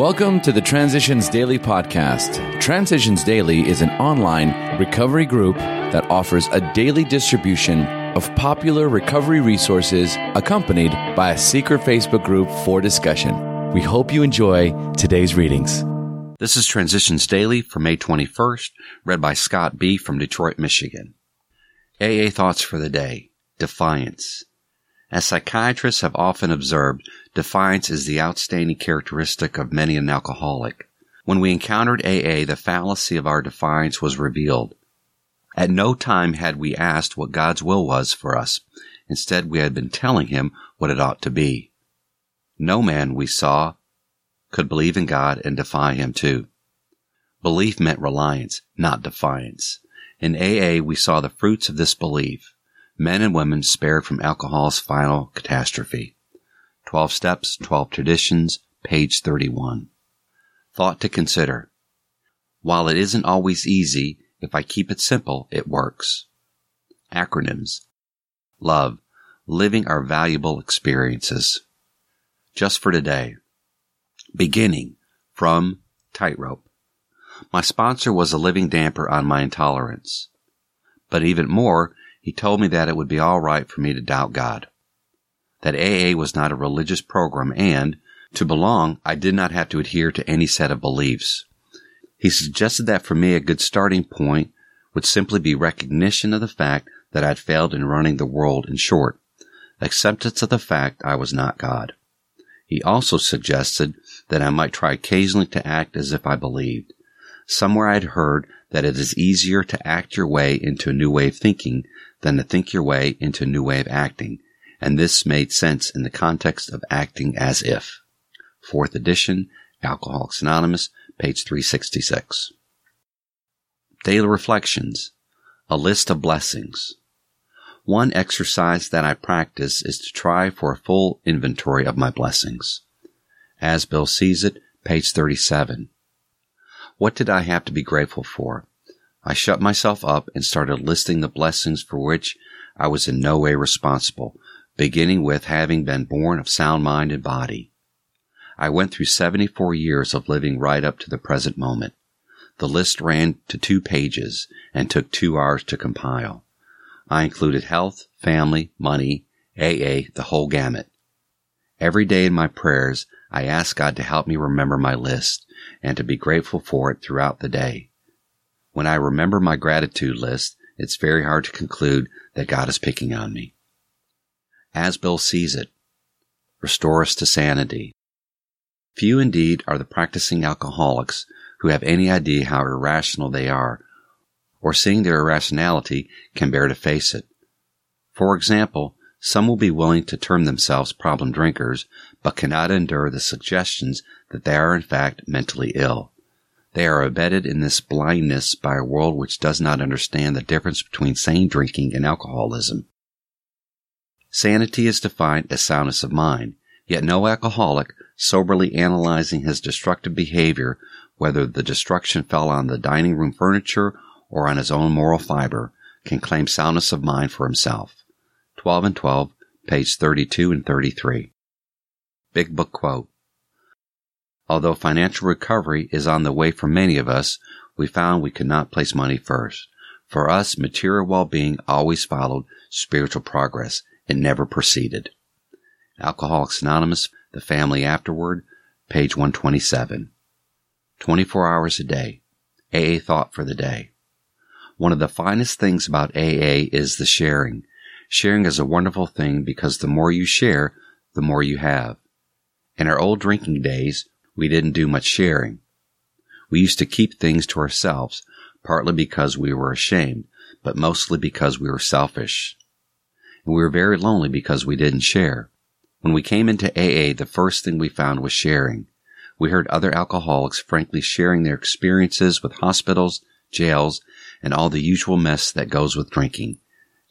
Welcome to the Transitions Daily podcast. Transitions Daily is an online recovery group that offers a daily distribution of popular recovery resources accompanied by a secret Facebook group for discussion. We hope you enjoy today's readings. This is Transitions Daily for May 21st, read by Scott B. from Detroit, Michigan. AA Thoughts for the Day Defiance. As psychiatrists have often observed, defiance is the outstanding characteristic of many an alcoholic. When we encountered AA, the fallacy of our defiance was revealed. At no time had we asked what God's will was for us. Instead, we had been telling him what it ought to be. No man, we saw, could believe in God and defy him too. Belief meant reliance, not defiance. In AA, we saw the fruits of this belief men and women spared from alcohol's final catastrophe. 12 Steps, 12 Traditions, page 31. Thought to consider. While it isn't always easy, if I keep it simple, it works. Acronyms. Love. Living our valuable experiences. Just for today. Beginning. From Tightrope. My sponsor was a living damper on my intolerance. But even more, he told me that it would be all right for me to doubt God. That AA was not a religious program and, to belong, I did not have to adhere to any set of beliefs. He suggested that for me a good starting point would simply be recognition of the fact that I'd failed in running the world in short, acceptance of the fact I was not God. He also suggested that I might try occasionally to act as if I believed. Somewhere I'd heard that it is easier to act your way into a new way of thinking than to think your way into a new way of acting, and this made sense in the context of acting as if. Fourth edition, Alcoholics Anonymous, page 366. Daily Reflections, a list of blessings. One exercise that I practice is to try for a full inventory of my blessings. As Bill sees it, page 37. What did I have to be grateful for? I shut myself up and started listing the blessings for which I was in no way responsible, beginning with having been born of sound mind and body. I went through 74 years of living right up to the present moment. The list ran to two pages and took two hours to compile. I included health, family, money, AA, the whole gamut. Every day in my prayers, I ask God to help me remember my list and to be grateful for it throughout the day. When I remember my gratitude list, it's very hard to conclude that God is picking on me. As Bill sees it, restore us to sanity. Few indeed are the practicing alcoholics who have any idea how irrational they are, or seeing their irrationality can bear to face it. For example, some will be willing to term themselves problem drinkers, but cannot endure the suggestions that they are in fact mentally ill. They are abetted in this blindness by a world which does not understand the difference between sane drinking and alcoholism. Sanity is defined as soundness of mind, yet no alcoholic, soberly analyzing his destructive behavior, whether the destruction fell on the dining room furniture or on his own moral fiber, can claim soundness of mind for himself. 12 and 12, page 32 and 33. Big Book Quote Although financial recovery is on the way for many of us, we found we could not place money first. For us, material well-being always followed spiritual progress. It never preceded. Alcoholics Anonymous, The Family Afterward, page 127. 24 hours a day. AA thought for the day. One of the finest things about AA is the sharing. Sharing is a wonderful thing because the more you share, the more you have. In our old drinking days, we didn't do much sharing. We used to keep things to ourselves, partly because we were ashamed, but mostly because we were selfish. And we were very lonely because we didn't share. When we came into AA, the first thing we found was sharing. We heard other alcoholics frankly sharing their experiences with hospitals, jails, and all the usual mess that goes with drinking.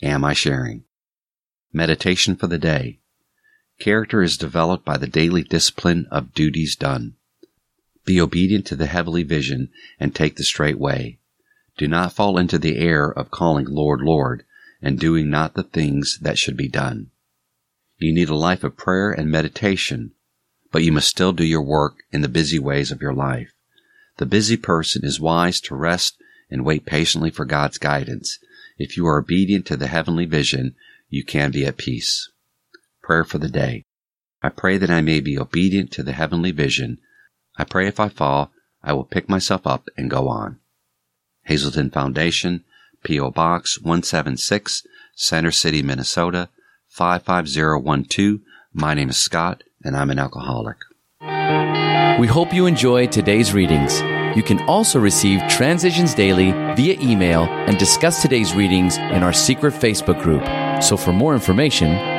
Am I sharing? Meditation for the day. Character is developed by the daily discipline of duties done. Be obedient to the heavenly vision and take the straight way. Do not fall into the error of calling Lord, Lord, and doing not the things that should be done. You need a life of prayer and meditation, but you must still do your work in the busy ways of your life. The busy person is wise to rest and wait patiently for God's guidance. If you are obedient to the heavenly vision, you can be at peace. Prayer for the day. I pray that I may be obedient to the heavenly vision. I pray if I fall, I will pick myself up and go on. Hazelden Foundation, P.O. Box 176, Center City, Minnesota 55012. My name is Scott, and I'm an alcoholic. We hope you enjoyed today's readings. You can also receive Transitions Daily via email and discuss today's readings in our secret Facebook group. So for more information,